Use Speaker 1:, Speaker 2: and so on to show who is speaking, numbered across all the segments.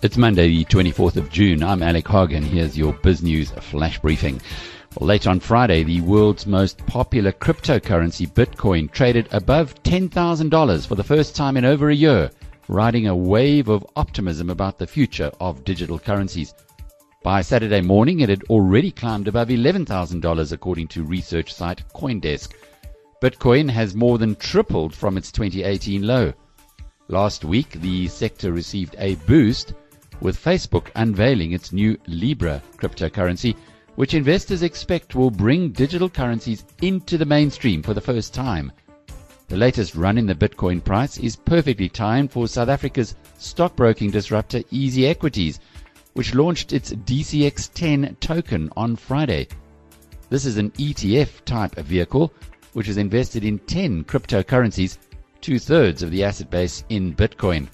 Speaker 1: It's Monday, the 24th of June. I'm Alec Hogg, and Here's your Biz News flash briefing. Well, late on Friday, the world's most popular cryptocurrency, Bitcoin, traded above $10,000 for the first time in over a year, riding a wave of optimism about the future of digital currencies. By Saturday morning, it had already climbed above $11,000 according to research site Coindesk. Bitcoin has more than tripled from its 2018 low. Last week, the sector received a boost with Facebook unveiling its new Libra cryptocurrency, which investors expect will bring digital currencies into the mainstream for the first time. The latest run in the Bitcoin price is perfectly timed for South Africa's stockbroking disruptor Easy Equities, which launched its DCX10 token on Friday. This is an ETF type vehicle which is invested in 10 cryptocurrencies, two thirds of the asset base in Bitcoin.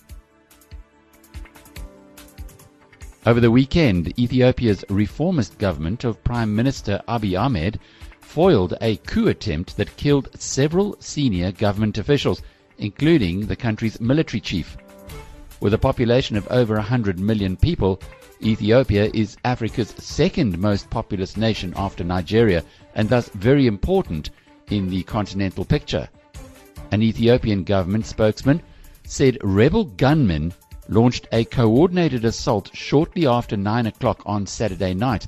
Speaker 1: Over the weekend, Ethiopia's reformist government of Prime Minister Abiy Ahmed foiled a coup attempt that killed several senior government officials, including the country's military chief. With a population of over 100 million people, Ethiopia is Africa's second most populous nation after Nigeria and thus very important in the continental picture. An Ethiopian government spokesman said rebel gunmen launched a coordinated assault shortly after 9 o'clock on Saturday night,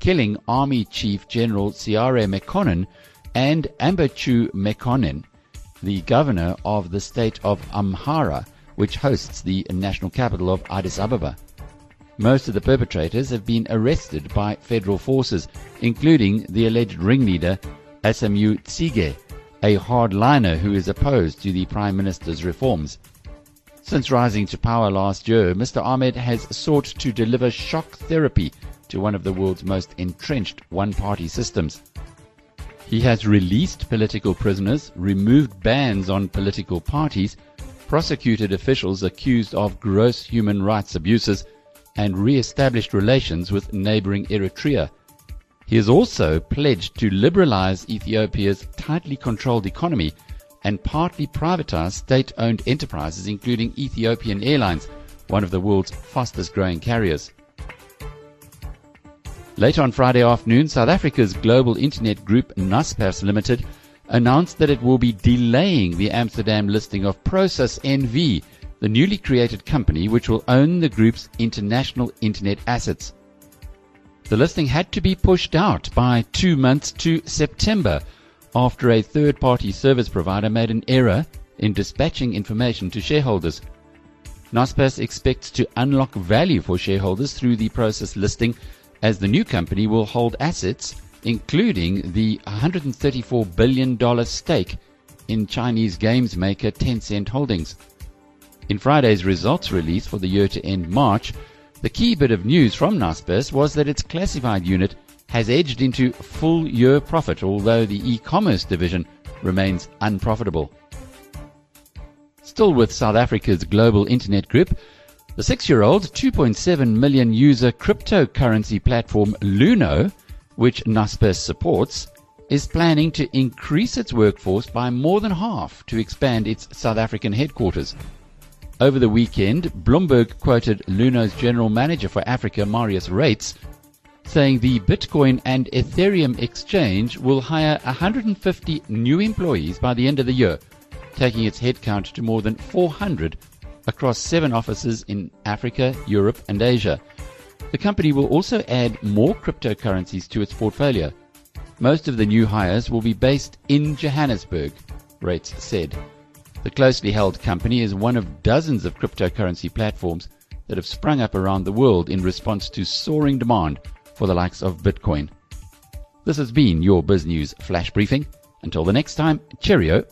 Speaker 1: killing Army Chief General Seare Mekonnen and Ambachew Mekonnen, the governor of the state of Amhara, which hosts the national capital of Addis Ababa. Most of the perpetrators have been arrested by federal forces, including the alleged ringleader Asamiu Tsige, a hardliner who is opposed to the Prime Minister's reforms. Since rising to power last year, Mr. Ahmed has sought to deliver shock therapy to one of the world's most entrenched one party systems. He has released political prisoners, removed bans on political parties, prosecuted officials accused of gross human rights abuses, and re established relations with neighboring Eritrea. He has also pledged to liberalize Ethiopia's tightly controlled economy and partly privatize state-owned enterprises, including Ethiopian Airlines, one of the world's fastest growing carriers. Later on Friday afternoon, South Africa's global internet group Naspers Limited announced that it will be delaying the Amsterdam listing of Prosus NV, the newly created company which will own the group's international internet assets. The listing had to be pushed out by two months to September after a third party service provider made an error in dispatching information to shareholders. Naspers expects to unlock value for shareholders through the Prosus listing as the new company will hold assets including the $134 billion stake in Chinese games maker Tencent Holdings. In Friday's results release for the year to end March, the key bit of news from Naspers was that its classified unit has edged into full year profit, although the e-commerce division remains unprofitable. Still with South Africa's global internet group, the six-year-old 2.7 million user cryptocurrency platform Luno, which Naspers supports, is planning to increase its workforce by more than half to expand its South African headquarters. Over the weekend, Bloomberg quoted Luno's general manager for Africa, Marius Reitz, saying the Bitcoin and Ethereum exchange will hire 150 new employees by the end of the year, taking its headcount to more than 400 across seven offices in Africa, Europe, and Asia. The company will also add more cryptocurrencies to its portfolio. Most of the new hires will be based in Johannesburg, Reitz said. The closely held company is one of dozens of cryptocurrency platforms that have sprung up around the world in response to soaring demand for the likes of Bitcoin. This has been your Biz News Flash Briefing. Until the next time, cheerio